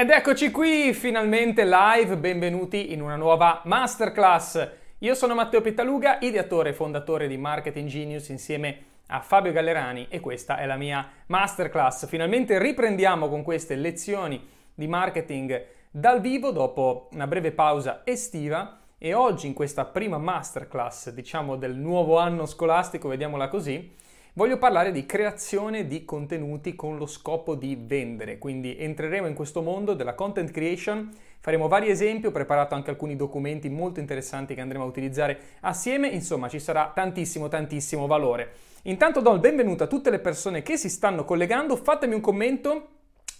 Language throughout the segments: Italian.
Ed eccoci qui, finalmente live, benvenuti in una nuova masterclass. Io sono Matteo Pittaluga, ideatore e fondatore di Marketing Genius insieme a Fabio Gallerani e questa è la mia masterclass. Finalmente riprendiamo con queste lezioni di marketing dal vivo dopo una breve pausa estiva e oggi in questa prima masterclass, diciamo del nuovo anno scolastico, vediamola così, voglio parlare di creazione di contenuti con lo scopo di vendere. Quindi entreremo in questo mondo della content creation, faremo vari esempi, ho preparato anche alcuni documenti molto interessanti che andremo a utilizzare assieme, insomma ci sarà tantissimo tantissimo valore. Intanto do il benvenuto a tutte le persone che si stanno collegando, fatemi un commento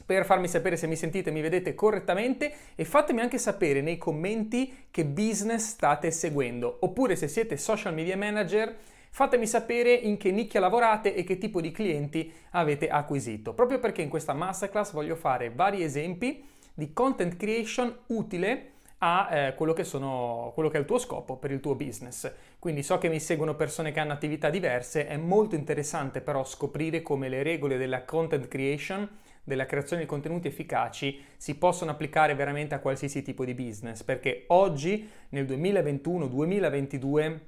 per farmi sapere se mi sentite e mi vedete correttamente e fatemi anche sapere nei commenti che business state seguendo oppure se siete social media manager fatemi sapere in che nicchia lavorate e che tipo di clienti avete acquisito proprio perché in questa masterclass voglio fare vari esempi di content creation utile a eh, quello, che sono, quello che è il tuo scopo per il tuo business. Quindi so che mi seguono persone che hanno attività diverse, è molto interessante però scoprire come le regole della content creation della creazione di contenuti efficaci si possono applicare veramente a qualsiasi tipo di business, perché oggi, nel 2021-2022,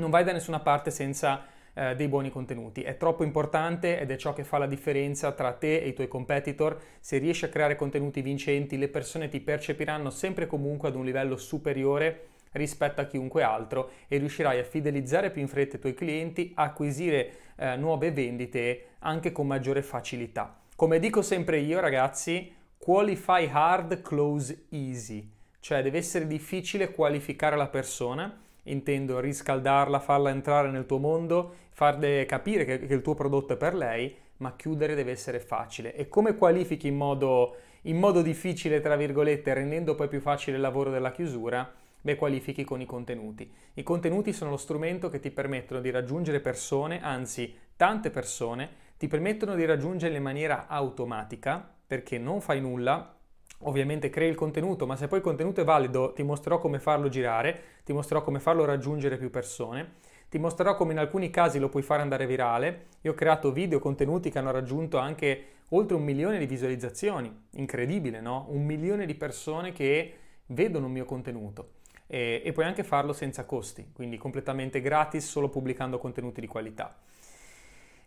non vai da nessuna parte senza eh, dei buoni contenuti. È troppo importante ed è ciò che fa la differenza tra te e i tuoi competitor. Se riesci a creare contenuti vincenti, le persone ti percepiranno sempre e comunque ad un livello superiore rispetto a chiunque altro e riuscirai a fidelizzare più in fretta i tuoi clienti, acquisire eh, nuove vendite anche con maggiore facilità. Come dico sempre io, ragazzi, qualify hard, close easy. Cioè deve essere difficile qualificare la persona, intendo riscaldarla, farla entrare nel tuo mondo, farle capire che, che il tuo prodotto è per lei, ma chiudere deve essere facile. E come qualifichi in modo, in modo difficile, tra virgolette, rendendo poi più facile il lavoro della chiusura? Beh, qualifichi con i contenuti. I contenuti sono lo strumento che ti permettono di raggiungere persone, anzi tante persone, ti permettono di raggiungerle in maniera automatica perché non fai nulla, ovviamente crei il contenuto, ma se poi il contenuto è valido ti mostrerò come farlo girare, ti mostrerò come farlo raggiungere più persone, ti mostrerò come in alcuni casi lo puoi fare andare virale. Io ho creato video, contenuti che hanno raggiunto anche oltre un milione di visualizzazioni, incredibile, no? Un milione di persone che vedono il mio contenuto. E, e puoi anche farlo senza costi, quindi completamente gratis, solo pubblicando contenuti di qualità.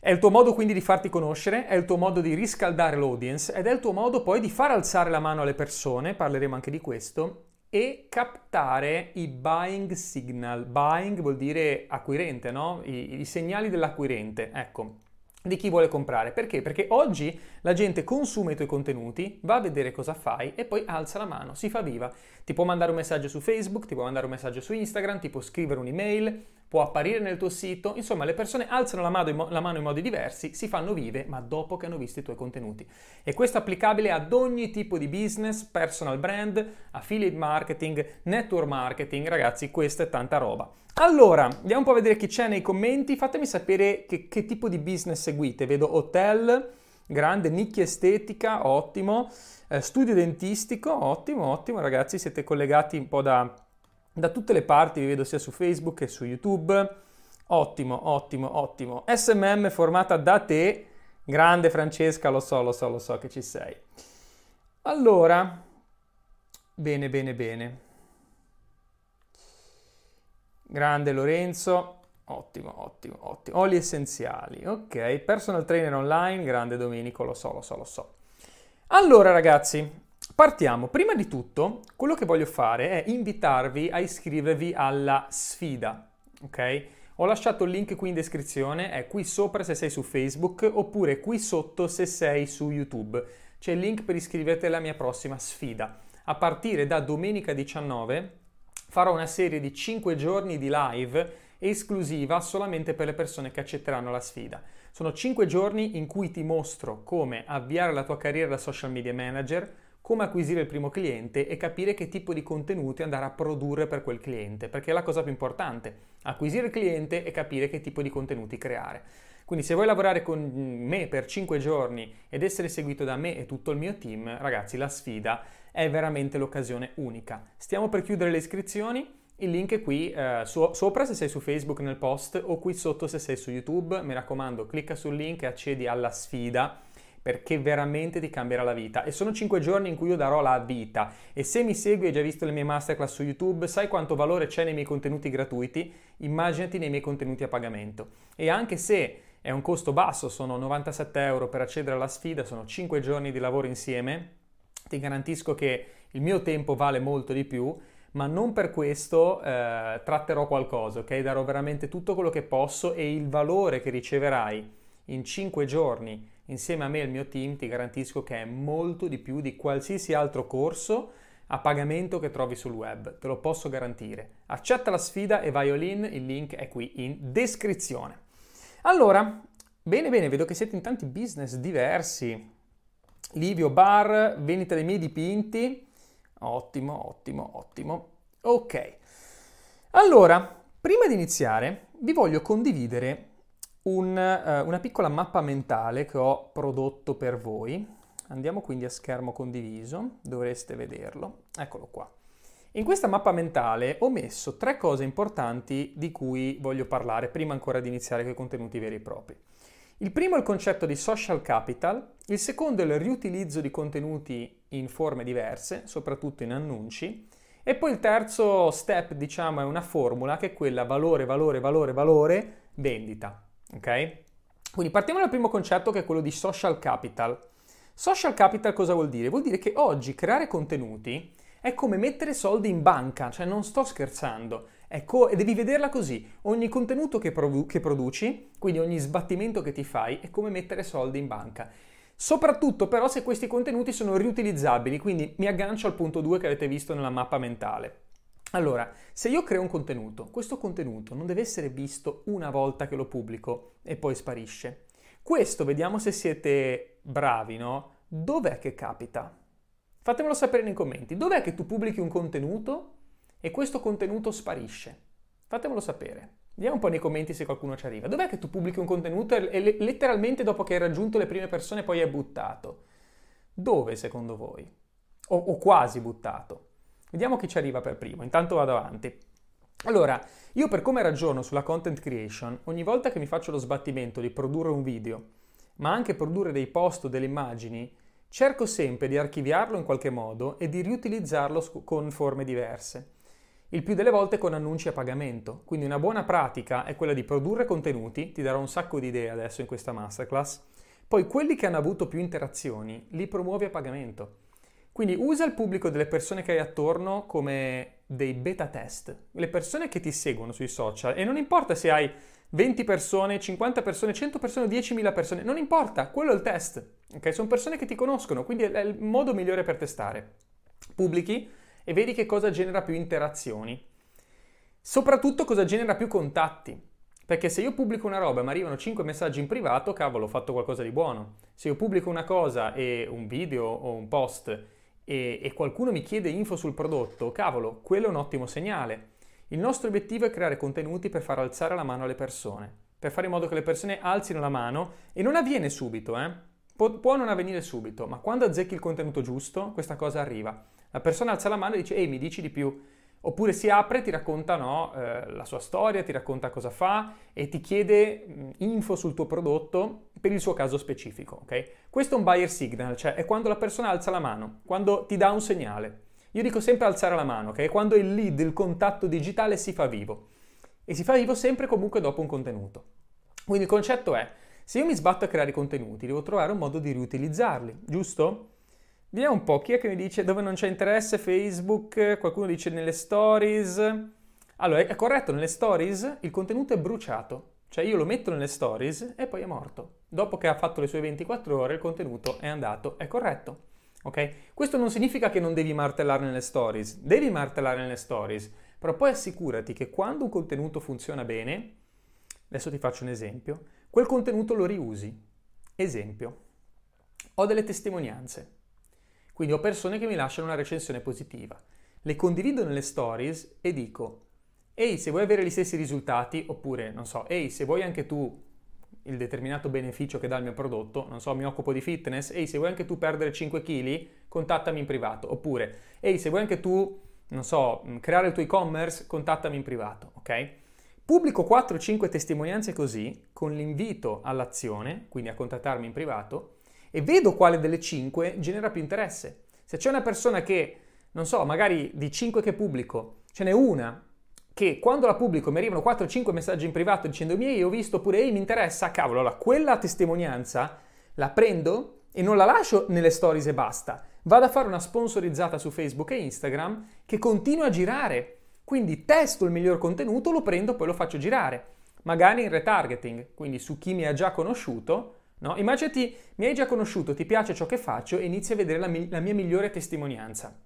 È il tuo modo quindi di farti conoscere, è il tuo modo di riscaldare l'audience ed è il tuo modo poi di far alzare la mano alle persone, parleremo anche di questo, e captare i buying signal. Buying vuol dire acquirente, no? I, i segnali dell'acquirente. Ecco, di chi vuole comprare. Perché? Perché oggi la gente consuma i tuoi contenuti, va a vedere cosa fai e poi alza la mano, si fa viva. Ti può mandare un messaggio su Facebook, ti può mandare un messaggio su Instagram, ti può scrivere un'email, può apparire nel tuo sito, insomma le persone alzano la mano, la mano in modi diversi, si fanno vive, ma dopo che hanno visto i tuoi contenuti. E questo è applicabile ad ogni tipo di business, personal brand, affiliate marketing, network marketing, ragazzi, questa è tanta roba. Allora, andiamo un po' a vedere chi c'è nei commenti, fatemi sapere che, che tipo di business seguite, vedo hotel, grande, nicchia estetica, ottimo, eh, studio dentistico, ottimo, ottimo, ragazzi, siete collegati un po' da da tutte le parti, vi vedo sia su Facebook che su YouTube. Ottimo, ottimo, ottimo. SMM formata da te. Grande Francesca, lo so, lo so, lo so che ci sei. Allora, bene, bene, bene. Grande Lorenzo, ottimo, ottimo, ottimo. Oli essenziali, ok. Personal trainer online, grande Domenico, lo so, lo so, lo so. Allora ragazzi, Partiamo. Prima di tutto, quello che voglio fare è invitarvi a iscrivervi alla sfida, ok? Ho lasciato il link qui in descrizione, è qui sopra se sei su Facebook oppure qui sotto se sei su YouTube. C'è il link per iscriverti alla mia prossima sfida. A partire da domenica 19 farò una serie di 5 giorni di live esclusiva solamente per le persone che accetteranno la sfida. Sono 5 giorni in cui ti mostro come avviare la tua carriera da social media manager, come acquisire il primo cliente e capire che tipo di contenuti andare a produrre per quel cliente, perché è la cosa più importante, acquisire il cliente e capire che tipo di contenuti creare. Quindi se vuoi lavorare con me per 5 giorni ed essere seguito da me e tutto il mio team, ragazzi, la sfida è veramente l'occasione unica. Stiamo per chiudere le iscrizioni, il link è qui eh, so- sopra se sei su Facebook nel post o qui sotto se sei su YouTube. Mi raccomando, clicca sul link e accedi alla sfida perché veramente ti cambierà la vita. E sono 5 giorni in cui io darò la vita. E se mi segui e hai già visto le mie masterclass su YouTube, sai quanto valore c'è nei miei contenuti gratuiti? Immaginati nei miei contenuti a pagamento. E anche se è un costo basso, sono 97 euro per accedere alla sfida, sono 5 giorni di lavoro insieme, ti garantisco che il mio tempo vale molto di più ma non per questo eh, tratterò qualcosa, ok? Darò veramente tutto quello che posso e il valore che riceverai in 5 giorni insieme a me e il mio team ti garantisco che è molto di più di qualsiasi altro corso a pagamento che trovi sul web, te lo posso garantire. Accetta la sfida e vai all in, il link è qui in descrizione. Allora, bene bene, vedo che siete in tanti business diversi. Livio Bar, vendita dei miei dipinti. Ottimo, ottimo, ottimo. Ok. Allora, prima di iniziare, vi voglio condividere un, uh, una piccola mappa mentale che ho prodotto per voi. Andiamo quindi a schermo condiviso, dovreste vederlo. Eccolo qua. In questa mappa mentale ho messo tre cose importanti di cui voglio parlare prima ancora di iniziare con i contenuti veri e propri. Il primo è il concetto di social capital, il secondo è il riutilizzo di contenuti in forme diverse, soprattutto in annunci, e poi il terzo step, diciamo, è una formula che è quella valore, valore, valore, valore, vendita. Ok? Quindi partiamo dal primo concetto che è quello di social capital. Social capital cosa vuol dire? Vuol dire che oggi creare contenuti è come mettere soldi in banca, cioè non sto scherzando. Ecco, e devi vederla così. Ogni contenuto che, produ- che produci, quindi ogni sbattimento che ti fai, è come mettere soldi in banca. Soprattutto però se questi contenuti sono riutilizzabili, quindi mi aggancio al punto 2 che avete visto nella mappa mentale. Allora, se io creo un contenuto, questo contenuto non deve essere visto una volta che lo pubblico e poi sparisce. Questo, vediamo se siete bravi, no? Dov'è che capita? Fatemelo sapere nei commenti. Dov'è che tu pubblichi un contenuto e questo contenuto sparisce? Fatemelo sapere. Vediamo un po' nei commenti se qualcuno ci arriva. Dov'è che tu pubblichi un contenuto e letteralmente dopo che hai raggiunto le prime persone poi è buttato? Dove secondo voi? O, o quasi buttato? Vediamo chi ci arriva per primo, intanto vado avanti. Allora, io per come ragiono sulla content creation, ogni volta che mi faccio lo sbattimento di produrre un video, ma anche produrre dei post o delle immagini, cerco sempre di archiviarlo in qualche modo e di riutilizzarlo con forme diverse. Il più delle volte con annunci a pagamento. Quindi una buona pratica è quella di produrre contenuti, ti darò un sacco di idee adesso in questa masterclass. Poi quelli che hanno avuto più interazioni li promuovi a pagamento. Quindi usa il pubblico delle persone che hai attorno come dei beta test, le persone che ti seguono sui social e non importa se hai 20 persone, 50 persone, 100 persone, 10.000 persone, non importa, quello è il test, ok? Sono persone che ti conoscono, quindi è il modo migliore per testare. Pubblichi e vedi che cosa genera più interazioni. Soprattutto cosa genera più contatti. Perché se io pubblico una roba e mi arrivano 5 messaggi in privato, cavolo, ho fatto qualcosa di buono. Se io pubblico una cosa e un video o un post e, e qualcuno mi chiede info sul prodotto, cavolo, quello è un ottimo segnale. Il nostro obiettivo è creare contenuti per far alzare la mano alle persone, per fare in modo che le persone alzino la mano e non avviene subito, eh? Pu- può non avvenire subito, ma quando azzecchi il contenuto giusto, questa cosa arriva. La persona alza la mano e dice, ehi, mi dici di più. Oppure si apre ti racconta no, eh, la sua storia, ti racconta cosa fa e ti chiede mh, info sul tuo prodotto per il suo caso specifico. Okay? Questo è un buyer signal, cioè è quando la persona alza la mano, quando ti dà un segnale. Io dico sempre alzare la mano, che okay? quando il lead, il contatto digitale si fa vivo. E si fa vivo sempre comunque dopo un contenuto. Quindi il concetto è, se io mi sbatto a creare contenuti, devo trovare un modo di riutilizzarli, giusto? Vediamo un po', chi è che mi dice dove non c'è interesse? Facebook, qualcuno dice nelle stories. Allora, è corretto, nelle stories il contenuto è bruciato, cioè io lo metto nelle stories e poi è morto. Dopo che ha fatto le sue 24 ore il contenuto è andato, è corretto. Ok? Questo non significa che non devi martellare nelle stories, devi martellare nelle stories, però poi assicurati che quando un contenuto funziona bene, adesso ti faccio un esempio, quel contenuto lo riusi. Esempio, ho delle testimonianze. Quindi ho persone che mi lasciano una recensione positiva. Le condivido nelle stories e dico, ehi, se vuoi avere gli stessi risultati, oppure, non so, ehi, se vuoi anche tu il determinato beneficio che dà il mio prodotto, non so, mi occupo di fitness, ehi, se vuoi anche tu perdere 5 kg, contattami in privato. Oppure, ehi, se vuoi anche tu, non so, creare il tuo e-commerce, contattami in privato, ok? Pubblico 4-5 testimonianze così, con l'invito all'azione, quindi a contattarmi in privato, e vedo quale delle 5 genera più interesse. Se c'è una persona che, non so, magari di 5 che pubblico, ce n'è una che quando la pubblico mi arrivano 4-5 messaggi in privato dicendomi ehi ho visto pure ehi mi interessa, cavolo, allora quella testimonianza la prendo e non la lascio nelle stories e basta. Vado a fare una sponsorizzata su Facebook e Instagram che continua a girare. Quindi testo il miglior contenuto, lo prendo, poi lo faccio girare. Magari in retargeting, quindi su chi mi ha già conosciuto. No? Immaginati, mi hai già conosciuto, ti piace ciò che faccio e inizi a vedere la, mi- la mia migliore testimonianza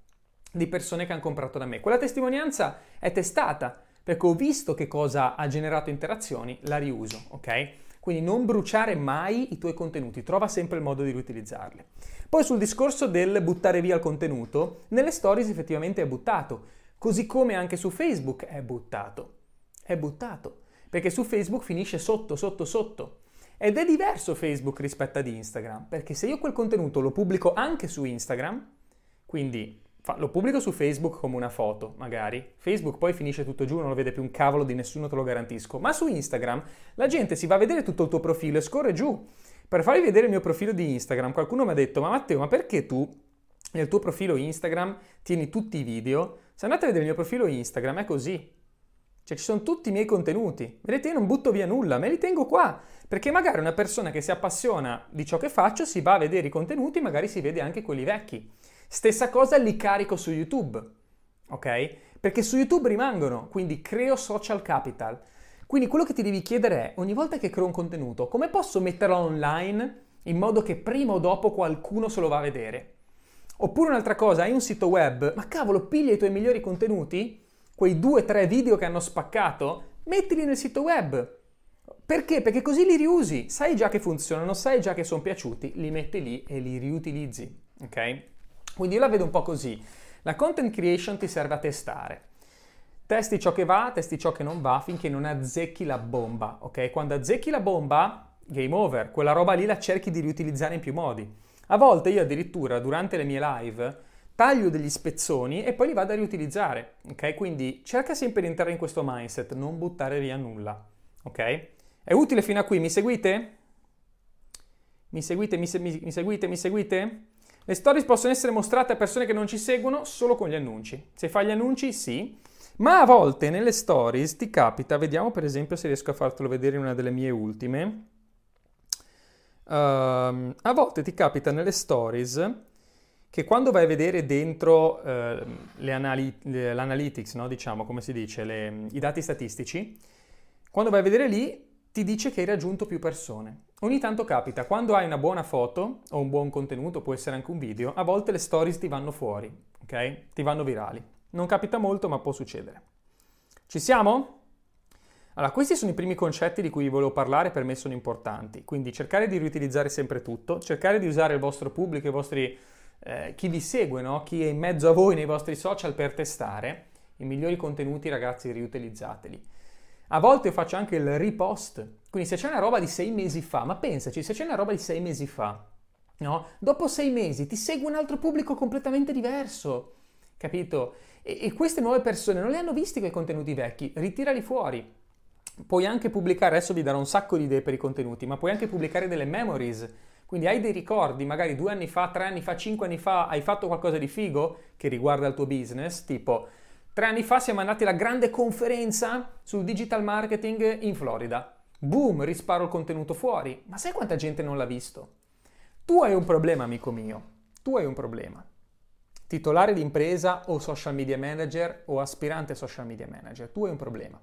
di persone che hanno comprato da me. Quella testimonianza è testata perché ho visto che cosa ha generato interazioni, la riuso, ok? Quindi non bruciare mai i tuoi contenuti, trova sempre il modo di riutilizzarli. Poi sul discorso del buttare via il contenuto, nelle stories effettivamente è buttato, così come anche su Facebook è buttato. È buttato, perché su Facebook finisce sotto, sotto, sotto. Ed è diverso Facebook rispetto ad Instagram, perché se io quel contenuto lo pubblico anche su Instagram, quindi lo pubblico su Facebook come una foto, magari. Facebook poi finisce tutto giù, non lo vede più un cavolo di nessuno, te lo garantisco. Ma su Instagram la gente si va a vedere tutto il tuo profilo e scorre giù. Per farvi vedere il mio profilo di Instagram, qualcuno mi ha detto, ma Matteo, ma perché tu nel tuo profilo Instagram tieni tutti i video? Se andate a vedere il mio profilo Instagram è così. Cioè ci sono tutti i miei contenuti. Vedete, io non butto via nulla, me li tengo qua. Perché magari una persona che si appassiona di ciò che faccio si va a vedere i contenuti, magari si vede anche quelli vecchi. Stessa cosa li carico su YouTube, ok? Perché su YouTube rimangono, quindi creo social capital. Quindi quello che ti devi chiedere è, ogni volta che creo un contenuto, come posso metterlo online in modo che prima o dopo qualcuno se lo va a vedere? Oppure un'altra cosa, hai un sito web, ma cavolo, piglia i tuoi migliori contenuti, quei due o tre video che hanno spaccato, mettili nel sito web. Perché? Perché così li riusi, sai già che funzionano, sai già che sono piaciuti, li metti lì e li riutilizzi, ok? Quindi io la vedo un po' così. La content creation ti serve a testare. Testi ciò che va, testi ciò che non va finché non azzecchi la bomba, ok? Quando azzecchi la bomba, game over, quella roba lì la cerchi di riutilizzare in più modi. A volte io addirittura durante le mie live taglio degli spezzoni e poi li vado a riutilizzare, ok? Quindi cerca sempre di entrare in questo mindset, non buttare via nulla, ok? È utile fino a qui, mi seguite? Mi seguite, mi, se- mi, seguite, mi seguite? Le stories possono essere mostrate a persone che non ci seguono solo con gli annunci. Se fai gli annunci, sì. Ma a volte nelle stories ti capita, vediamo per esempio se riesco a fartelo vedere in una delle mie ultime. Uh, a volte ti capita nelle stories che quando vai a vedere dentro le anali- l'analytics, no? diciamo come si dice, le, i dati statistici, quando vai a vedere lì ti dice che hai raggiunto più persone. Ogni tanto capita, quando hai una buona foto o un buon contenuto, può essere anche un video, a volte le stories ti vanno fuori, ok? Ti vanno virali. Non capita molto, ma può succedere. Ci siamo? Allora, questi sono i primi concetti di cui vi volevo parlare, per me sono importanti. Quindi cercare di riutilizzare sempre tutto, cercare di usare il vostro pubblico, i vostri, eh, chi vi segue, no? chi è in mezzo a voi nei vostri social per testare i migliori contenuti, ragazzi, riutilizzateli. A volte io faccio anche il repost. Quindi se c'è una roba di sei mesi fa, ma pensaci, se c'è una roba di sei mesi fa, no? Dopo sei mesi ti segue un altro pubblico completamente diverso, capito? E, e queste nuove persone non le hanno visti quei contenuti vecchi, ritirali fuori. Puoi anche pubblicare, adesso vi darò un sacco di idee per i contenuti, ma puoi anche pubblicare delle memories. Quindi hai dei ricordi, magari due anni fa, tre anni fa, cinque anni fa, hai fatto qualcosa di figo che riguarda il tuo business, tipo Tre anni fa siamo andati alla grande conferenza sul digital marketing in Florida. Boom, risparo il contenuto fuori. Ma sai quanta gente non l'ha visto? Tu hai un problema, amico mio. Tu hai un problema. Titolare di impresa o social media manager o aspirante social media manager, tu hai un problema.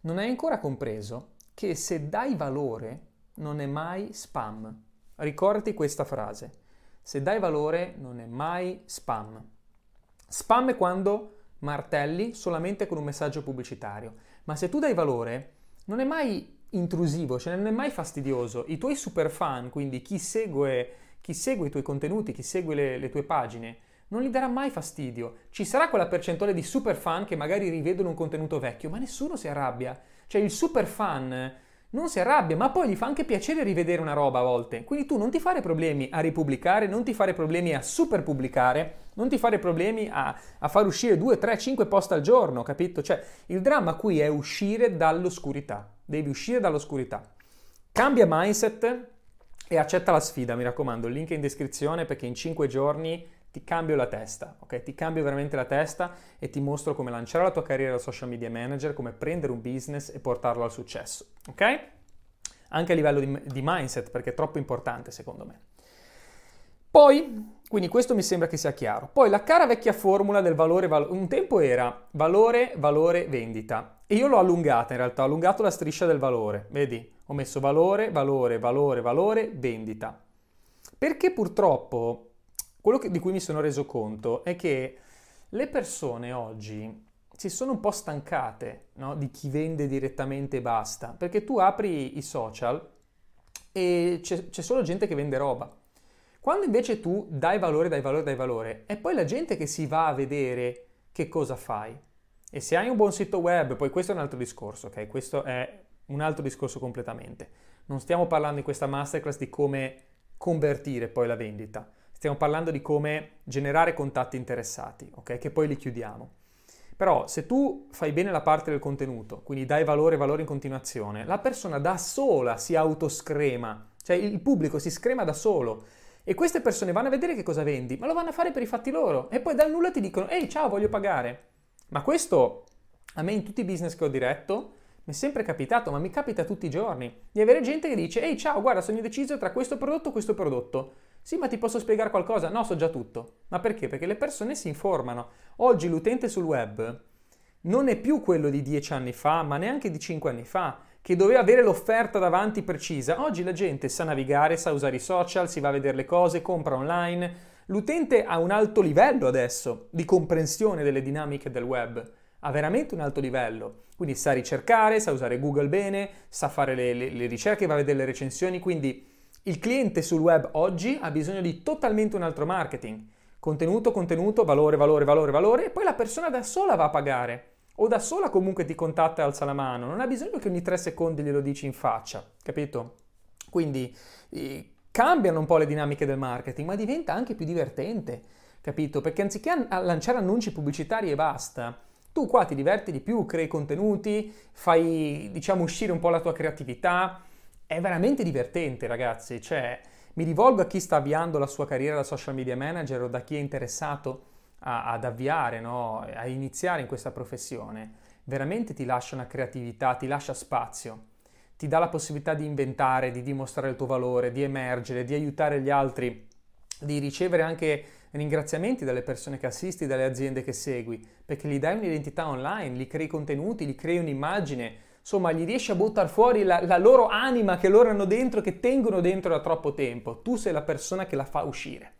Non hai ancora compreso che se dai valore non è mai spam. Ricordati questa frase. Se dai valore non è mai spam. Spam è quando martelli solamente con un messaggio pubblicitario. Ma se tu dai valore, non è mai intrusivo, cioè non è mai fastidioso. I tuoi super fan, quindi chi segue, chi segue i tuoi contenuti, chi segue le, le tue pagine, non gli darà mai fastidio. Ci sarà quella percentuale di super fan che magari rivedono un contenuto vecchio, ma nessuno si arrabbia. Cioè il super fan non si arrabbia, ma poi gli fa anche piacere rivedere una roba a volte. Quindi tu non ti fare problemi a ripubblicare, non ti fare problemi a super pubblicare, non ti fare problemi a, a far uscire 2, 3, 5 post al giorno, capito? Cioè il dramma qui è uscire dall'oscurità, devi uscire dall'oscurità. Cambia mindset e accetta la sfida, mi raccomando, il link è in descrizione perché in 5 giorni ti cambio la testa, ok? Ti cambio veramente la testa e ti mostro come lanciare la tua carriera da social media manager, come prendere un business e portarlo al successo, ok? Anche a livello di, di mindset, perché è troppo importante secondo me. Poi, quindi questo mi sembra che sia chiaro. Poi la cara vecchia formula del valore, valore un tempo era valore, valore, vendita. E io l'ho allungata in realtà, ho allungato la striscia del valore. Vedi? Ho messo valore, valore, valore, valore, vendita. Perché purtroppo quello che, di cui mi sono reso conto è che le persone oggi si sono un po' stancate no? di chi vende direttamente e basta, perché tu apri i social e c'è, c'è solo gente che vende roba. Quando invece tu dai valore, dai valore, dai valore, è poi la gente che si va a vedere che cosa fai. E se hai un buon sito web, poi questo è un altro discorso, ok? Questo è un altro discorso completamente. Non stiamo parlando in questa masterclass di come convertire poi la vendita. Stiamo parlando di come generare contatti interessati, ok? Che poi li chiudiamo. Però se tu fai bene la parte del contenuto, quindi dai valore valore in continuazione, la persona da sola si autoscrema, cioè il pubblico si screma da solo. E queste persone vanno a vedere che cosa vendi, ma lo vanno a fare per i fatti loro. E poi dal nulla ti dicono, ehi ciao, voglio pagare. Ma questo a me in tutti i business che ho diretto mi è sempre capitato, ma mi capita tutti i giorni, di avere gente che dice, ehi ciao, guarda, sono indeciso tra questo prodotto e questo prodotto. Sì, ma ti posso spiegare qualcosa? No, so già tutto. Ma perché? Perché le persone si informano. Oggi l'utente sul web non è più quello di dieci anni fa, ma neanche di cinque anni fa, che doveva avere l'offerta davanti precisa. Oggi la gente sa navigare, sa usare i social, si va a vedere le cose, compra online. L'utente ha un alto livello adesso di comprensione delle dinamiche del web. Ha veramente un alto livello. Quindi sa ricercare, sa usare Google bene, sa fare le, le, le ricerche, va a vedere le recensioni, quindi il cliente sul web oggi ha bisogno di totalmente un altro marketing. Contenuto, contenuto, valore, valore, valore, valore e poi la persona da sola va a pagare. O da sola comunque ti contatta e alza la mano. Non ha bisogno che ogni tre secondi glielo dici in faccia, capito? Quindi eh, cambiano un po' le dinamiche del marketing, ma diventa anche più divertente, capito? Perché anziché an- lanciare annunci pubblicitari e basta, tu qua ti diverti di più, crei contenuti, fai diciamo uscire un po' la tua creatività, è veramente divertente, ragazzi. Cioè, mi rivolgo a chi sta avviando la sua carriera da social media manager o da chi è interessato a, ad avviare, no? a iniziare in questa professione. Veramente ti lascia una creatività, ti lascia spazio, ti dà la possibilità di inventare, di dimostrare il tuo valore, di emergere, di aiutare gli altri, di ricevere anche ringraziamenti dalle persone che assisti, dalle aziende che segui, perché gli dai un'identità online, gli crei contenuti, gli crei un'immagine insomma, gli riesci a buttare fuori la, la, loro anima che loro hanno dentro, che tengono dentro da troppo tempo. Tu sei la persona che la fa uscire,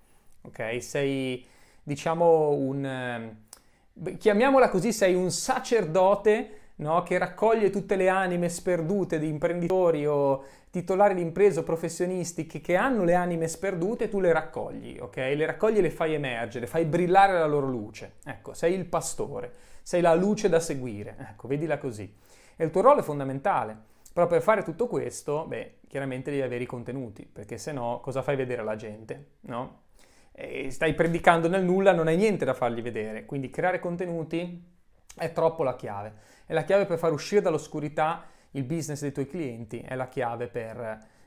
ok? Sei, diciamo, un... Eh, chiamiamola così, sei un sacerdote no? che raccoglie tutte le anime sperdute di imprenditori o titolari di imprese o professionisti che, che, hanno le anime sperdute, tu le raccogli, ok? Le raccogli e le fai emergere, fai brillare la loro luce. Ecco, sei il pastore, sei la luce da seguire. Ecco, vedila così. E il tuo ruolo è fondamentale. Però per fare tutto questo, beh, chiaramente devi avere i contenuti, perché se no cosa fai vedere alla gente, no? E stai predicando nel nulla, non hai niente da fargli vedere. Quindi creare contenuti è troppo la chiave. È la chiave per far uscire dall'oscurità il business dei tuoi clienti, è la chiave per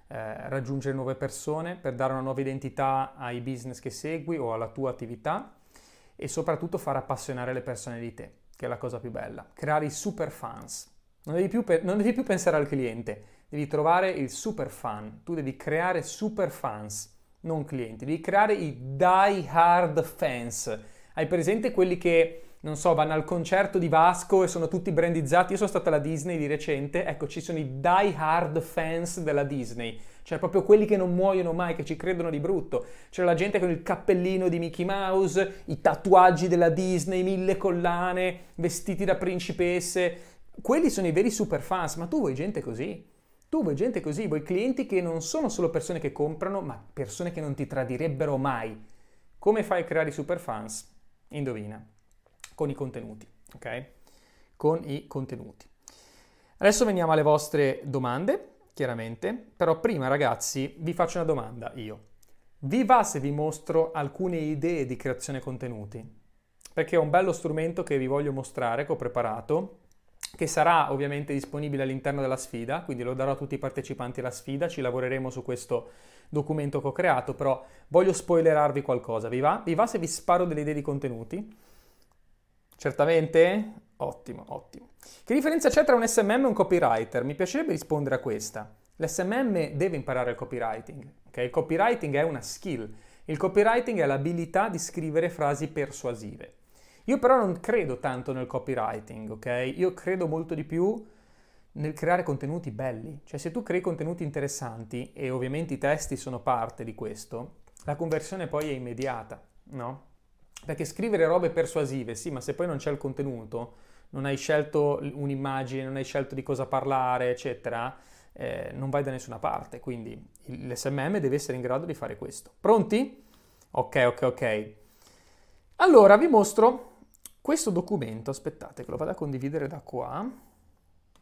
eh, raggiungere nuove persone, per dare una nuova identità ai business che segui o alla tua attività e soprattutto far appassionare le persone di te, che è la cosa più bella. Creare i super fans. Non devi, più, non devi più pensare al cliente, devi trovare il super fan. Tu devi creare super fans, non clienti. Devi creare i die hard fans. Hai presente quelli che, non so, vanno al concerto di Vasco e sono tutti brandizzati? Io sono stata alla Disney di recente. Ecco, ci sono i die hard fans della Disney. Cioè proprio quelli che non muoiono mai, che ci credono di brutto. C'è la gente con il cappellino di Mickey Mouse, i tatuaggi della Disney, mille collane, vestiti da principesse quelli sono i veri super fans, ma tu vuoi gente così. Tu vuoi gente così, vuoi clienti che non sono solo persone che comprano, ma persone che non ti tradirebbero mai. Come fai a creare i super fans? Indovina. Con i contenuti, ok? Con i contenuti. Adesso veniamo alle vostre domande, chiaramente, però prima ragazzi vi faccio una domanda io. Vi va se vi mostro alcune idee di creazione contenuti? Perché è un bello strumento che vi voglio mostrare, che ho preparato, che sarà ovviamente disponibile all'interno della sfida, quindi lo darò a tutti i partecipanti alla sfida, ci lavoreremo su questo documento che ho creato, però voglio spoilerarvi qualcosa, vi va? Vi va se vi sparo delle idee di contenuti? Certamente? Ottimo, ottimo. Che differenza c'è tra un SMM e un copywriter? Mi piacerebbe rispondere a questa. L'SMM deve imparare il copywriting, ok? Il copywriting è una skill, il copywriting è l'abilità di scrivere frasi persuasive. Io però non credo tanto nel copywriting, ok? Io credo molto di più nel creare contenuti belli. Cioè se tu crei contenuti interessanti e ovviamente i testi sono parte di questo, la conversione poi è immediata, no? Perché scrivere robe persuasive, sì, ma se poi non c'è il contenuto, non hai scelto un'immagine, non hai scelto di cosa parlare, eccetera, eh, non vai da nessuna parte. Quindi l'SMM deve essere in grado di fare questo. Pronti? Ok, ok, ok. Allora vi mostro questo documento. Aspettate che lo vado a condividere da qua.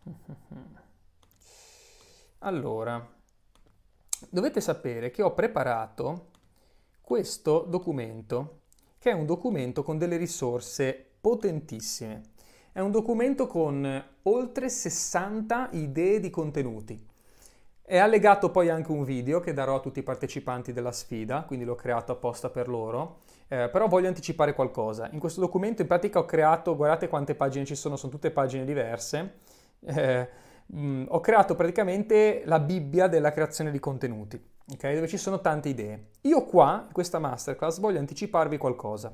Allora, dovete sapere che ho preparato questo documento, che è un documento con delle risorse potentissime. È un documento con oltre 60 idee di contenuti. È allegato poi anche un video che darò a tutti i partecipanti della sfida, quindi l'ho creato apposta per loro. Eh, però voglio anticipare qualcosa. In questo documento in pratica ho creato, guardate quante pagine ci sono, sono tutte pagine diverse eh, mh, mm, ho creato praticamente la Bibbia della creazione di contenuti, okay? dove ci sono tante idee. Io qua, in questa masterclass, voglio anticiparvi qualcosa.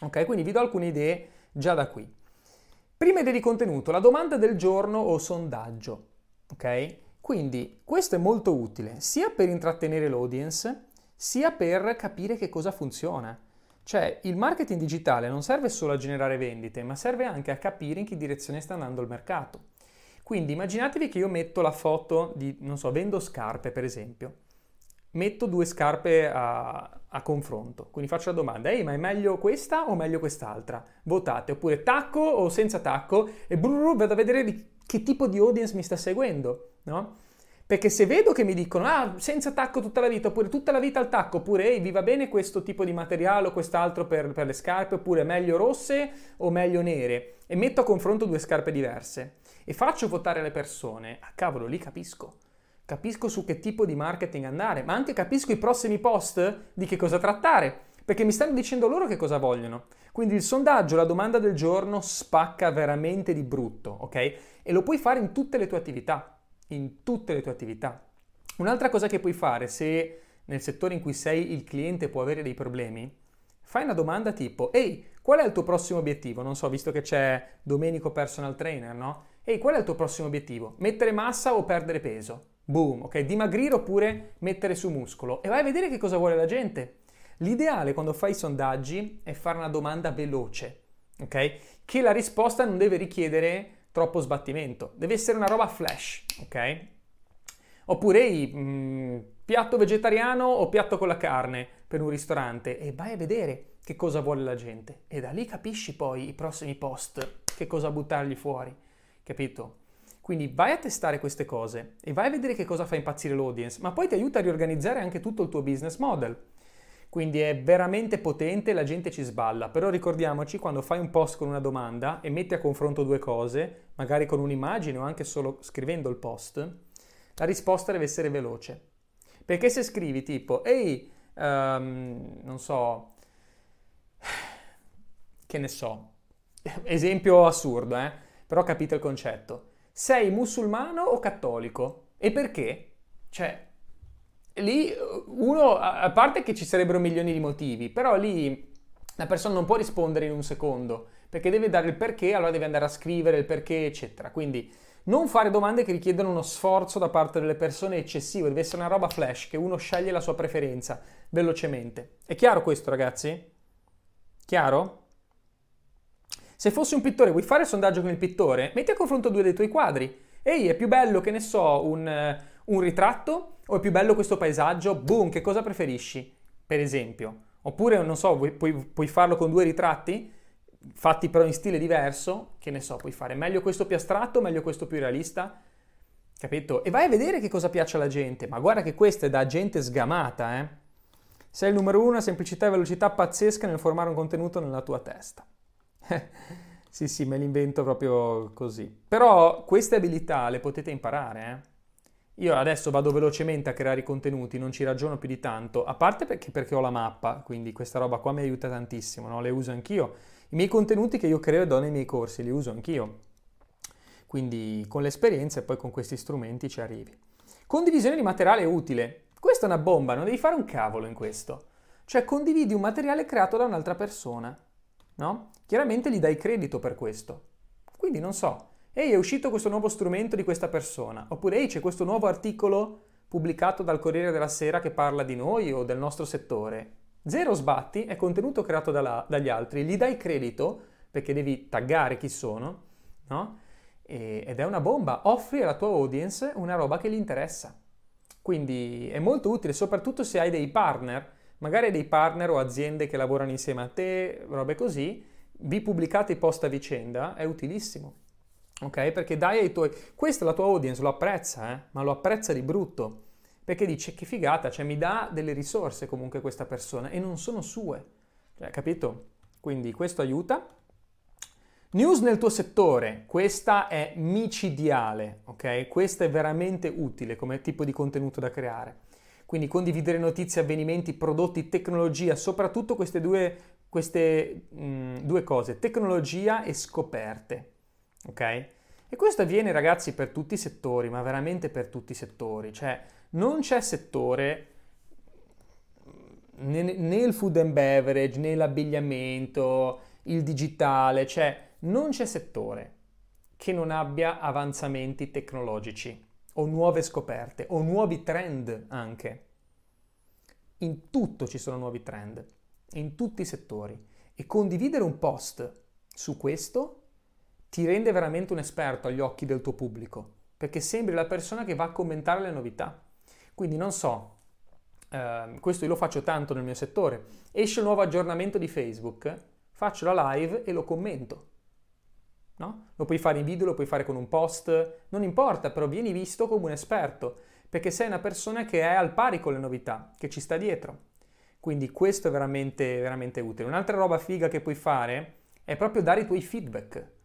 Ok, quindi vi do alcune idee già da qui. Prima idea di contenuto, la domanda del giorno o sondaggio. Ok? Quindi questo è molto utile sia per intrattenere l'audience, sia per capire che cosa funziona. Cioè, il marketing digitale non serve solo a generare vendite, ma serve anche a capire in che direzione sta andando il mercato. Quindi immaginatevi che io metto la foto di, non so, vendo scarpe per esempio. Metto due scarpe a, a confronto, quindi faccio la domanda, ehi ma è meglio questa o meglio quest'altra? Votate, oppure tacco o senza tacco e brrr, vado a vedere di che tipo di audience mi sta seguendo, no? Perché se vedo che mi dicono, ah, senza tacco tutta la vita, oppure tutta la vita al tacco, oppure, ehi, vi va bene questo tipo di materiale o quest'altro per, per le scarpe, oppure meglio rosse o meglio nere, e metto a confronto due scarpe diverse e faccio votare le persone, ah, cavolo, lì capisco. Capisco su che tipo di marketing andare, ma anche capisco i prossimi post di che cosa trattare, perché mi stanno dicendo loro che cosa vogliono. Quindi il sondaggio, la domanda del giorno spacca veramente di brutto, ok? E lo puoi fare in tutte le tue attività, in tutte le tue attività. Un'altra cosa che puoi fare se nel settore in cui sei il cliente può avere dei problemi, fai una domanda tipo, ehi, qual è il tuo prossimo obiettivo? Non so, visto che c'è Domenico Personal Trainer, no? Ehi, qual è il tuo prossimo obiettivo? Mettere massa o perdere peso? Boom, ok? Dimagrire oppure mettere su muscolo? E vai a vedere che cosa vuole la gente. L'ideale quando fai i sondaggi è fare una domanda veloce, ok? Che la risposta non deve richiedere troppo sbattimento, deve essere una roba flash, ok? Oppure mh, mm, piatto vegetariano o piatto con la carne per un ristorante e vai a vedere che cosa vuole la gente e da lì capisci poi i prossimi post, che cosa buttargli fuori capito? Quindi vai a testare queste cose e vai a vedere che cosa fa impazzire l'audience, ma poi ti aiuta a riorganizzare anche tutto il tuo business model. Quindi è veramente potente, la gente ci sballa, però ricordiamoci quando fai un post con una domanda e metti a confronto due cose, magari con un'immagine o anche solo scrivendo il post, la risposta deve essere veloce. Perché se scrivi tipo, ehi, um, non so, che ne so, esempio assurdo, eh? però capite il concetto. Sei musulmano o cattolico? E perché? Cioè, lì uno, a parte che ci sarebbero milioni di motivi, però lì la persona non può rispondere in un secondo, perché deve dare il perché, allora deve andare a scrivere il perché, eccetera. Quindi non fare domande che richiedono uno sforzo da parte delle persone eccessivo, deve essere una roba flash, che uno sceglie la sua preferenza velocemente. È chiaro questo, ragazzi? Chiaro? Se fossi un pittore, vuoi fare il sondaggio con il pittore? Metti a confronto due dei tuoi quadri. Ehi, è più bello, che ne so, un, uh, un ritratto? O è più bello questo paesaggio? Boom, che cosa preferisci? Per esempio. Oppure, non so, puoi, puoi farlo con due ritratti? Fatti però in stile diverso? Che ne so, puoi fare meglio questo più astratto, meglio questo più realista? Capito? E vai a vedere che cosa piace alla gente. Ma guarda che questa è da gente sgamata, eh? Sei il numero uno, semplicità e velocità pazzesca nel formare un contenuto nella tua testa. Sì, sì, me li invento proprio così. Però queste abilità le potete imparare, eh? Io adesso vado velocemente a creare i contenuti, non ci ragiono più di tanto, a parte perché, perché ho la mappa, quindi questa roba qua mi aiuta tantissimo, no? le uso anch'io. I miei contenuti che io creo e do nei miei corsi li uso anch'io. Quindi con l'esperienza e poi con questi strumenti ci arrivi. Condivisione di materiale utile. Questa è una bomba, non devi fare un cavolo in questo. Cioè condividi un materiale creato da un'altra persona, no? Chiaramente gli dai credito per questo. Quindi non so, ehi è uscito questo nuovo strumento di questa persona, oppure ehi c'è questo nuovo articolo pubblicato dal Corriere della Sera che parla di noi o del nostro settore. Zero sbatti, è contenuto creato da dagli altri, gli dai credito perché devi taggare chi sono, no? E, ed è una bomba, offri alla tua audience una roba che gli interessa. Quindi è molto utile, soprattutto se hai dei partner, magari dei partner o aziende che lavorano insieme a te, robe così, vi pubblicate i post a vicenda, è utilissimo ok? Perché dai ai tuoi... Questa la tua audience lo apprezza, eh? ma lo apprezza di brutto, perché dice che figata, cioè mi dà delle risorse comunque questa persona e non sono sue, cioè, capito? Quindi questo aiuta. News nel tuo settore, questa è micidiale, ok? Questa è veramente utile come tipo di contenuto da creare. Quindi condividere notizie, avvenimenti, prodotti, tecnologia, soprattutto queste due, queste, mh, due cose, tecnologia e scoperte ok? E questo avviene ragazzi per tutti i settori, ma veramente per tutti i settori, cioè non c'è settore né, il food and beverage, né l'abbigliamento, il digitale, cioè non c'è settore che non abbia avanzamenti tecnologici o nuove scoperte o nuovi trend anche. In tutto ci sono nuovi trend, in tutti i settori. E condividere un post su questo ti rende veramente un esperto agli occhi del tuo pubblico, perché sembri la persona che va a commentare le novità. Quindi non so, eh, questo io lo faccio tanto nel mio settore, esce un nuovo aggiornamento di Facebook, faccio la live e lo commento. No? Lo puoi fare in video, lo puoi fare con un post, non importa, però vieni visto come un esperto, perché sei una persona che è al pari con le novità, che ci sta dietro. Quindi questo è veramente, veramente utile. Un'altra roba figa che puoi fare è proprio dare i tuoi feedback.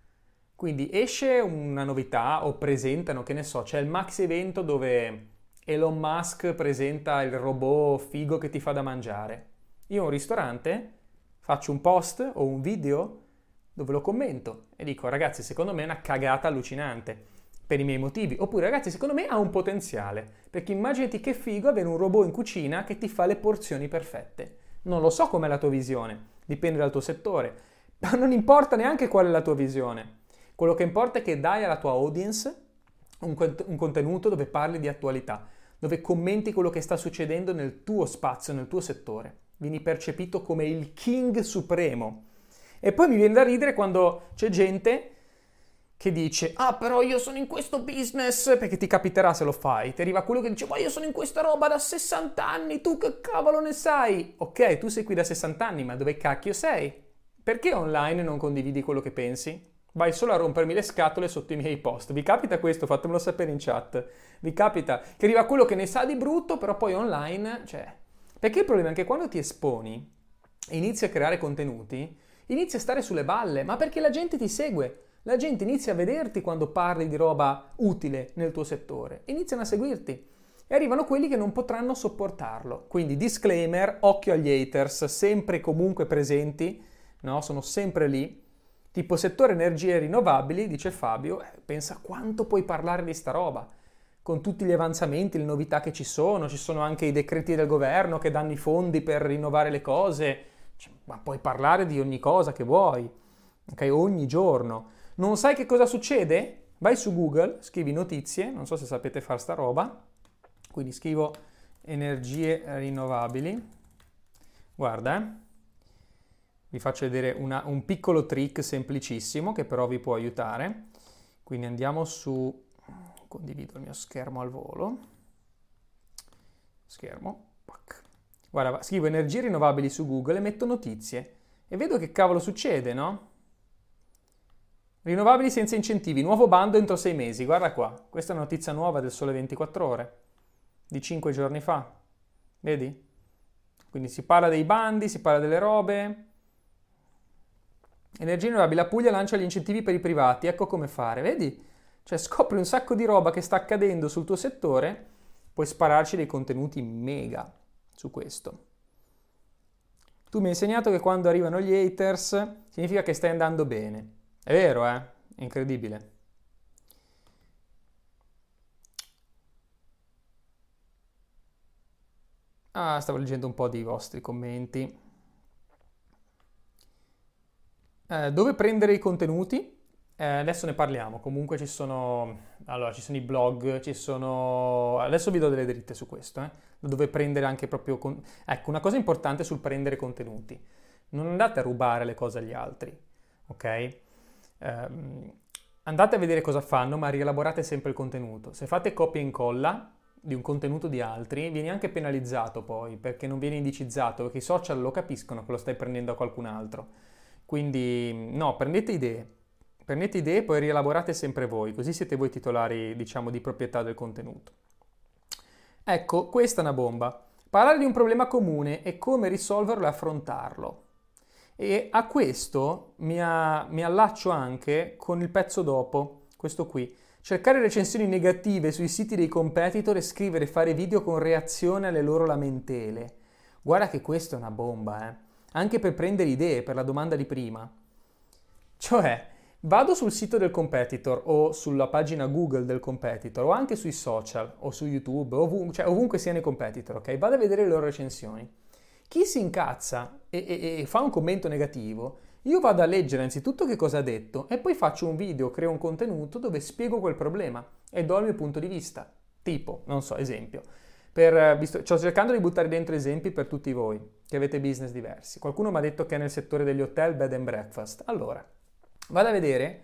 Quindi esce una novità o presentano, che ne so, c'è il max evento dove Elon Musk presenta il robot figo che ti fa da mangiare. Io ho un ristorante, faccio un post o un video dove lo commento e dico ragazzi secondo me è una cagata allucinante per i miei motivi. Oppure ragazzi secondo me ha un potenziale perché immaginati che figo avere un robot in cucina che ti fa le porzioni perfette. Non lo so com'è la tua visione dipende dal tuo settore ma non importa neanche qual è la tua visione quello che importa è che dai alla tua audience un, un contenuto dove parli di attualità, dove commenti quello che sta succedendo nel tuo spazio, nel tuo settore. Vieni percepito come il king supremo. E poi mi viene da ridere quando c'è gente che dice ah però io sono in questo business. Perché ti capiterà se lo fai. Ti arriva quello che dice ma io sono in questa roba da 60 anni tu che cavolo ne sai? Ok tu sei qui da 60 anni ma dove cacchio sei? Perché online non condividi quello che pensi vai solo a rompermi le scatole sotto i miei post. Vi capita questo? Fatemelo sapere in chat. Vi capita che arriva quello che ne sa di brutto, però poi online, cioè... Perché il problema è che quando ti esponi e inizi a creare contenuti, inizi a stare sulle balle, ma perché la gente ti segue. La gente inizia a vederti quando parli di roba utile nel tuo settore, iniziano a seguirti e arrivano quelli che non potranno sopportarlo. Quindi disclaimer, occhio agli haters, sempre comunque presenti, no? Sono sempre lì Tipo settore energie rinnovabili, dice Fabio, eh, pensa quanto puoi parlare di sta roba, con tutti gli avanzamenti, le novità che ci sono, ci sono anche i decreti del governo che danno i fondi per rinnovare le cose, cioè, ma puoi parlare di ogni cosa che vuoi, ok? Ogni giorno. Non sai che cosa succede? Vai su Google, scrivi notizie, non so se sapete fare sta roba, quindi scrivo energie rinnovabili, guarda, eh vi faccio vedere una, un piccolo trick semplicissimo che però vi può aiutare. Quindi andiamo su, condivido il mio schermo al volo, schermo, guarda, scrivo energie rinnovabili su Google e metto notizie e vedo che cavolo succede, no? Rinnovabili senza incentivi, nuovo bando entro sei mesi, guarda qua, questa è una notizia nuova del Sole 24 ore, di cinque giorni fa, vedi? Quindi si parla dei bandi, si parla delle robe, Energia rinnovabile, la Puglia lancia gli incentivi per i privati, ecco come fare, vedi? Cioè scopri un sacco di roba che sta accadendo sul tuo settore, puoi spararci dei contenuti mega su questo. Tu mi hai insegnato che quando arrivano gli haters significa che stai andando bene. È vero, eh? È incredibile. Ah, stavo leggendo un po' di vostri commenti. Eh, dove prendere i contenuti? Eh, adesso ne parliamo. Comunque ci sono, allora, ci sono i blog, ci sono... Adesso vi do delle dritte su questo, eh? dove prendere anche proprio... Con... Ecco, una cosa importante sul prendere contenuti. Non andate a rubare le cose agli altri, ok? Eh, andate a vedere cosa fanno, ma rielaborate sempre il contenuto. Se fate copia e incolla, di un contenuto di altri, vieni anche penalizzato poi perché non viene indicizzato, perché i social lo capiscono che lo stai prendendo a qualcun altro. Quindi no, prendete idee, prendete idee e poi rielaborate sempre voi, così siete voi titolari, diciamo, di proprietà del contenuto. Ecco, questa è una bomba. Parlare di un problema comune e come risolverlo e affrontarlo. E a questo mi, a, mi allaccio anche con il pezzo dopo, questo qui Cercare recensioni negative sui siti dei competitor e scrivere e fare video con reazione alle loro lamentele. Guarda che questa è una bomba, eh. Anche per prendere idee per la domanda di prima. Cioè, vado sul sito del competitor o sulla pagina Google del competitor o anche sui social o su YouTube, ovunque, cioè ovunque siano i competitor, ok? Vado a vedere le loro recensioni. Chi si incazza e, e, e fa un commento negativo io vado a leggere anzitutto che cosa ha detto e poi faccio un video, creo un contenuto dove spiego quel problema e do il mio punto di vista. Tipo, non so, esempio. Per, eh, visto, sto cercando di buttare dentro esempi per tutti voi che avete business diversi. Qualcuno mi ha detto che è nel settore degli hotel bed and breakfast. Allora, vado a vedere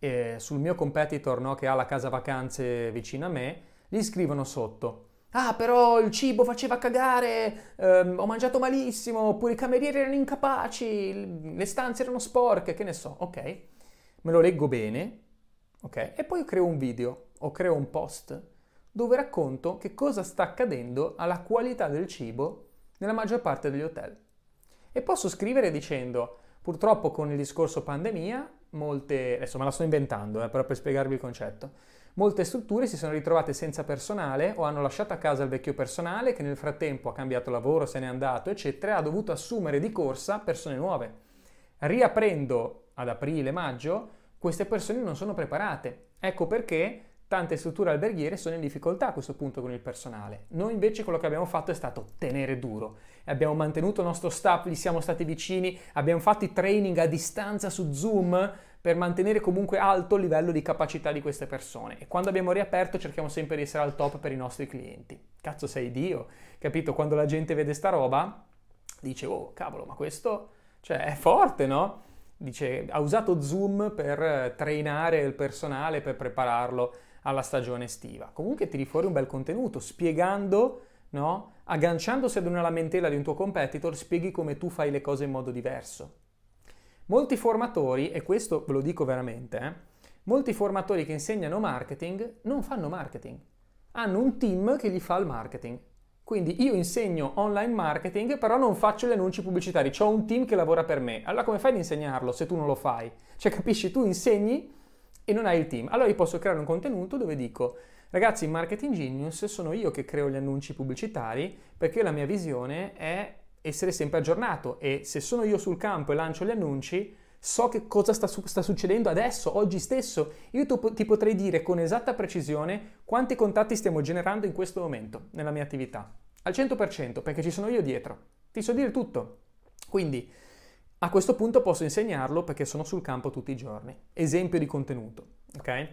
eh, sul mio competitor no, che ha la casa vacanze vicino a me, gli scrivono sotto Ah, però il cibo faceva cagare, ehm, ho mangiato malissimo, oppure i camerieri erano incapaci, le stanze erano sporche, che ne so, ok? Me lo leggo bene, ok? E poi creo un video o creo un post dove racconto che cosa sta accadendo alla qualità del cibo nella maggior parte degli hotel. E posso scrivere dicendo, purtroppo con il discorso pandemia, molte, adesso me la sto inventando, eh, però per spiegarvi il concetto, Molte strutture si sono ritrovate senza personale o hanno lasciato a casa il vecchio personale che nel frattempo ha cambiato lavoro, se n'è andato, eccetera, e ha dovuto assumere di corsa persone nuove. Riaprendo ad aprile-maggio, queste persone non sono preparate. Ecco perché tante strutture alberghiere sono in difficoltà a questo punto con il personale. Noi invece quello che abbiamo fatto è stato tenere duro. Abbiamo mantenuto il nostro staff, gli siamo stati vicini, abbiamo fatto i training a distanza su Zoom per mantenere comunque alto il livello di capacità di queste persone. E quando abbiamo riaperto cerchiamo sempre di essere al top per i nostri clienti. Cazzo sei Dio, capito? Quando la gente vede sta roba, dice, oh cavolo, ma questo cioè, è forte, no? Dice, ha usato Zoom per trainare il personale, per prepararlo alla stagione estiva. Comunque tiri fuori un bel contenuto, spiegando, no? Agganciandosi ad una lamentela di un tuo competitor, spieghi come tu fai le cose in modo diverso. Molti formatori, e questo ve lo dico veramente, eh, molti formatori che insegnano marketing non fanno marketing, hanno un team che gli fa il marketing. Quindi io insegno online marketing, però non faccio gli annunci pubblicitari, ho un team che lavora per me. Allora come fai ad insegnarlo se tu non lo fai? Cioè capisci, tu insegni e non hai il team. Allora io posso creare un contenuto dove dico ragazzi in Marketing Genius sono io che creo gli annunci pubblicitari perché la mia visione è essere sempre aggiornato e se sono io sul campo e lancio gli annunci, so che cosa sta, sta succedendo adesso, oggi stesso. Io ti potrei dire con esatta precisione quanti contatti stiamo generando in questo momento nella mia attività. Al 100%, perché ci sono io dietro. Ti so dire tutto. Quindi a questo punto posso insegnarlo perché sono sul campo tutti i giorni. Esempio di contenuto, ok?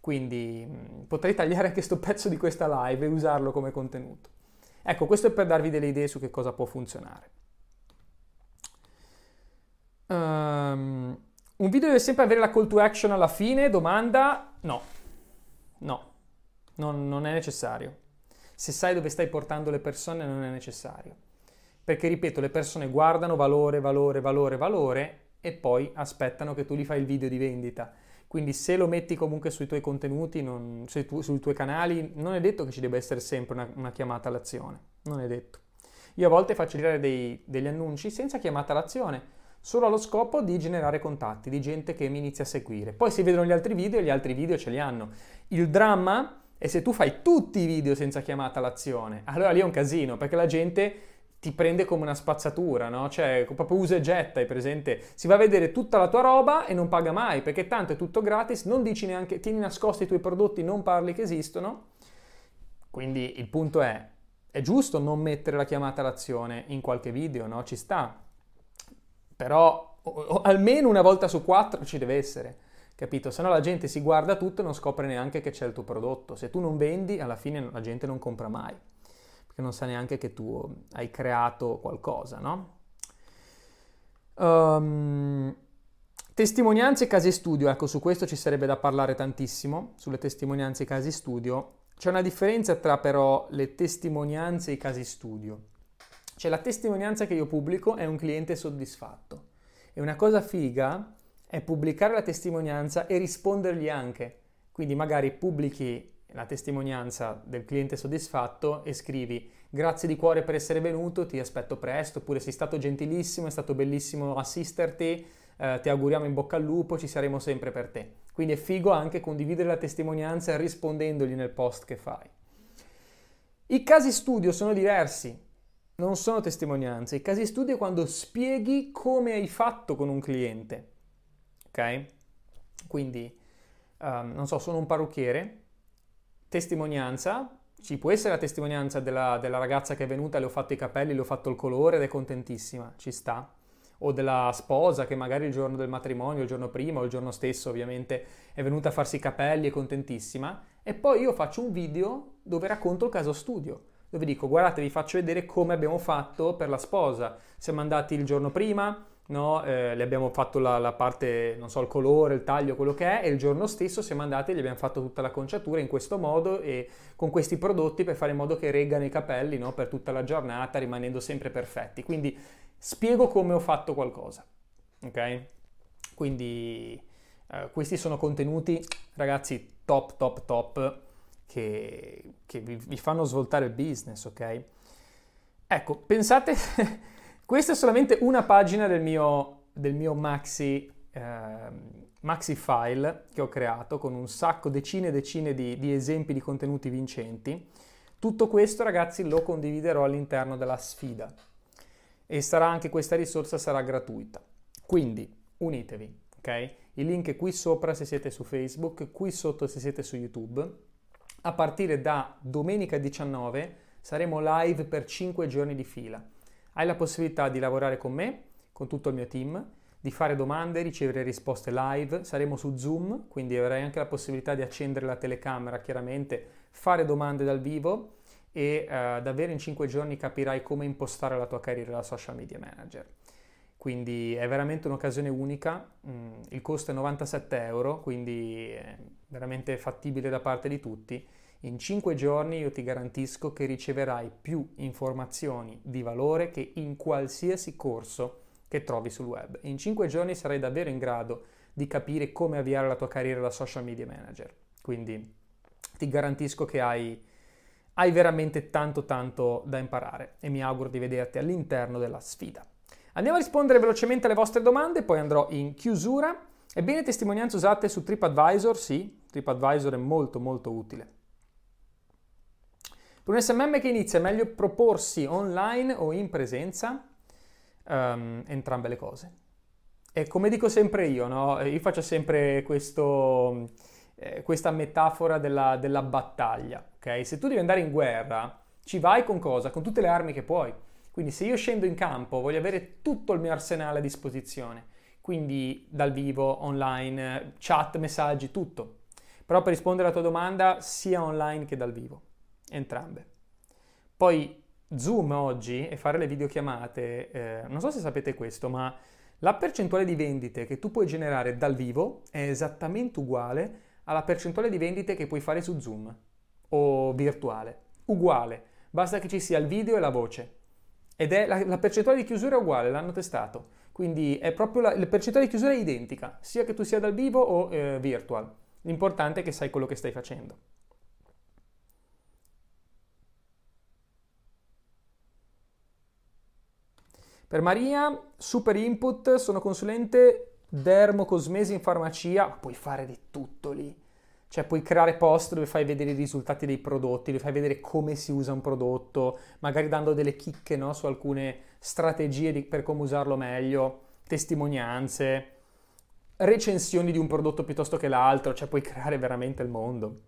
Quindi mh, potrei tagliare anche questo pezzo di questa live e usarlo come contenuto. Ecco, questo è per darvi delle idee su che cosa può funzionare. Um, un video deve sempre avere la call to action alla fine? Domanda? No, no, non, non è necessario. Se sai dove stai portando le persone non è necessario. Perché, ripeto, le persone guardano valore, valore, valore, valore e poi aspettano che tu gli fai il video di vendita. Quindi se lo metti comunque sui tuoi contenuti, non, sui, tu, sui, tuoi canali, non è detto che ci debba essere sempre una, una chiamata all'azione. Non è detto. Io a volte faccio girare dei, degli annunci senza chiamata all'azione, solo allo scopo di generare contatti, di gente che mi inizia a seguire. Poi si vedono gli altri video e gli altri video ce li hanno. Il dramma è se tu fai tutti i video senza chiamata all'azione, allora lì è un casino, perché la gente ti prende come una spazzatura, no? Cioè, proprio usa e getta, hai presente? Si va a vedere tutta la tua roba e non paga mai, perché tanto è tutto gratis, non dici neanche, tieni nascosti i tuoi prodotti, non parli che esistono. Quindi il punto è, è giusto non mettere la chiamata all'azione in qualche video, no? Ci sta. Però o, o, almeno una volta su quattro ci deve essere, capito? Se no la gente si guarda tutto e non scopre neanche che c'è il tuo prodotto. Se tu non vendi, alla fine la gente non compra mai perché non sa neanche che tu hai creato qualcosa, no? Um, testimonianze e casi studio, ecco su questo ci sarebbe da parlare tantissimo, sulle testimonianze e casi studio. C'è una differenza tra però le testimonianze e i casi studio. Cioè la testimonianza che io pubblico è un cliente soddisfatto e una cosa figa è pubblicare la testimonianza e rispondergli anche. Quindi magari pubblichi la testimonianza del cliente soddisfatto e scrivi grazie di cuore per essere venuto, ti aspetto presto, oppure sei stato gentilissimo, è stato bellissimo assisterti, eh, ti auguriamo in bocca al lupo, ci saremo sempre per te. Quindi è figo anche condividere la testimonianza rispondendogli nel post che fai. I casi studio sono diversi, non sono testimonianze. I casi studio è quando spieghi come hai fatto con un cliente. Ok? Quindi, um, non so, sono un parrucchiere, testimonianza, ci può essere la testimonianza della, della, ragazza che è venuta, le ho fatto i capelli, le ho fatto il colore ed è contentissima, ci sta. O della sposa che magari il giorno del matrimonio, il giorno prima o il giorno stesso ovviamente è venuta a farsi i capelli, è contentissima. E poi io faccio un video dove racconto il caso studio, dove dico guardate vi faccio vedere come abbiamo fatto per la sposa. Siamo andati il giorno prima, no? eh, le abbiamo fatto la, la, parte, non so, il colore, il taglio, quello che è, e il giorno stesso siamo andati e gli abbiamo fatto tutta la conciatura in questo modo e con questi prodotti per fare in modo che reggano i capelli no? per tutta la giornata, rimanendo sempre perfetti. Quindi spiego come ho fatto qualcosa, ok? Quindi eh, questi sono contenuti, ragazzi, top, top, top, che, che vi, vi fanno svoltare il business, ok? Ecco, pensate Questa è solamente una pagina del mio, del mio maxi, eh, maxi, file che ho creato con un sacco, decine e decine di, di esempi di contenuti vincenti. Tutto questo ragazzi lo condividerò all'interno della sfida e sarà anche questa risorsa sarà gratuita. Quindi unitevi, ok? Il link è qui sopra se siete su Facebook, qui sotto se siete su YouTube. A partire da domenica 19 saremo live per 5 giorni di fila. Hai la possibilità di lavorare con me, con tutto il mio team, di fare domande, ricevere risposte live, saremo su Zoom, quindi avrai anche la possibilità di accendere la telecamera, chiaramente fare domande dal vivo e uh, davvero in 5 giorni capirai come impostare la tua carriera da social media manager. Quindi è veramente un'occasione unica, mm, il costo è 97 euro, quindi è veramente fattibile da parte di tutti in 5 giorni io ti garantisco che riceverai più informazioni di valore che in qualsiasi corso che trovi sul web. In 5 giorni sarai davvero in grado di capire come avviare la tua carriera da social media manager. Quindi ti garantisco che hai, hai veramente tanto tanto da imparare e mi auguro di vederti all'interno della sfida. Andiamo a rispondere velocemente alle vostre domande, poi andrò in chiusura. Ebbene, testimonianze usate su TripAdvisor? Sì, TripAdvisor è molto molto utile. Per un SMM che inizia è meglio proporsi online o in presenza? Um, entrambe le cose. E come dico sempre io, no? io faccio sempre questo, eh, questa metafora della, della battaglia. Okay? Se tu devi andare in guerra, ci vai con cosa? Con tutte le armi che puoi. Quindi se io scendo in campo voglio avere tutto il mio arsenale a disposizione, quindi dal vivo, online, chat, messaggi, tutto. Però per rispondere alla tua domanda, sia online che dal vivo entrambe. Poi Zoom oggi e fare le videochiamate, eh, non so se sapete questo, ma la percentuale di vendite che tu puoi generare dal vivo è esattamente uguale alla percentuale di vendite che puoi fare su Zoom o virtuale. Uguale, basta che ci sia il video e la voce. Ed è la, la percentuale di chiusura è uguale, l'hanno testato. Quindi è proprio la, la, percentuale di chiusura è identica, sia che tu sia dal vivo o eh, virtual. L'importante è che sai quello che stai facendo. Per Maria, super input, sono consulente dermocosmesi in farmacia, puoi fare di tutto lì. Cioè puoi creare post dove fai vedere i risultati dei prodotti, dove fai vedere come si usa un prodotto, magari dando delle chicche no, su alcune strategie di, per come usarlo meglio, testimonianze, recensioni di un prodotto piuttosto che l'altro, cioè puoi creare veramente il mondo.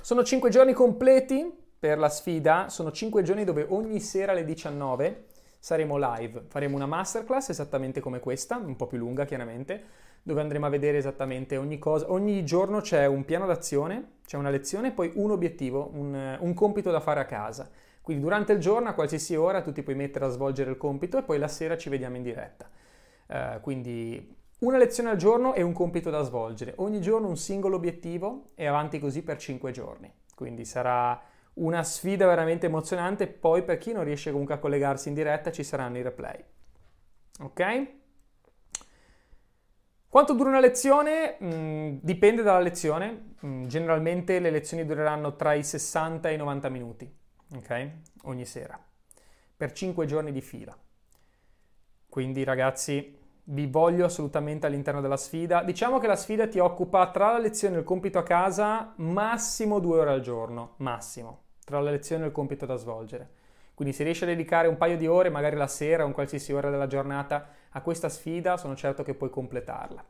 Sono 5 giorni completi per la sfida, sono 5 giorni dove ogni sera alle 19 saremo live, faremo una masterclass esattamente come questa, un po' più lunga chiaramente, dove andremo a vedere esattamente ogni cosa, ogni giorno c'è un piano d'azione, c'è una lezione e poi un obiettivo, un, un compito da fare a casa. Quindi durante il giorno a qualsiasi ora tu ti puoi mettere a svolgere il compito e poi la sera ci vediamo in diretta. Uh, quindi una lezione al giorno e un compito da svolgere, ogni giorno un singolo obiettivo e avanti così per 5 giorni. Quindi sarà una sfida veramente emozionante. Poi per chi non riesce comunque a collegarsi in diretta ci saranno i replay. Ok? Quanto dura una lezione? Mm, dipende dalla lezione. Mm, generalmente le lezioni dureranno tra i 60 e i 90 minuti, ok? Ogni sera, per 5 giorni di fila. Quindi ragazzi, vi voglio assolutamente all'interno della sfida. Diciamo che la sfida ti occupa tra la lezione e il compito a casa massimo due ore al giorno, massimo tra la lezione e il compito da svolgere. Quindi se riesci a dedicare un paio di ore, magari la sera o in qualsiasi ora della giornata, a questa sfida, sono certo che puoi completarla.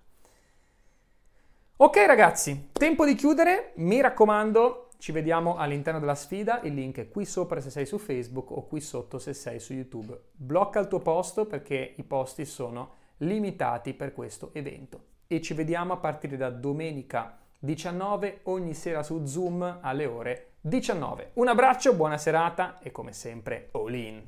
Ok ragazzi, tempo di chiudere, mi raccomando, ci vediamo all'interno della sfida, il link è qui sopra se sei su Facebook o qui sotto se sei su YouTube. Blocca il tuo posto perché i posti sono limitati per questo evento e ci vediamo a partire da domenica 19 ogni sera su Zoom alle ore 19. Un abbraccio, buona serata e come sempre all in.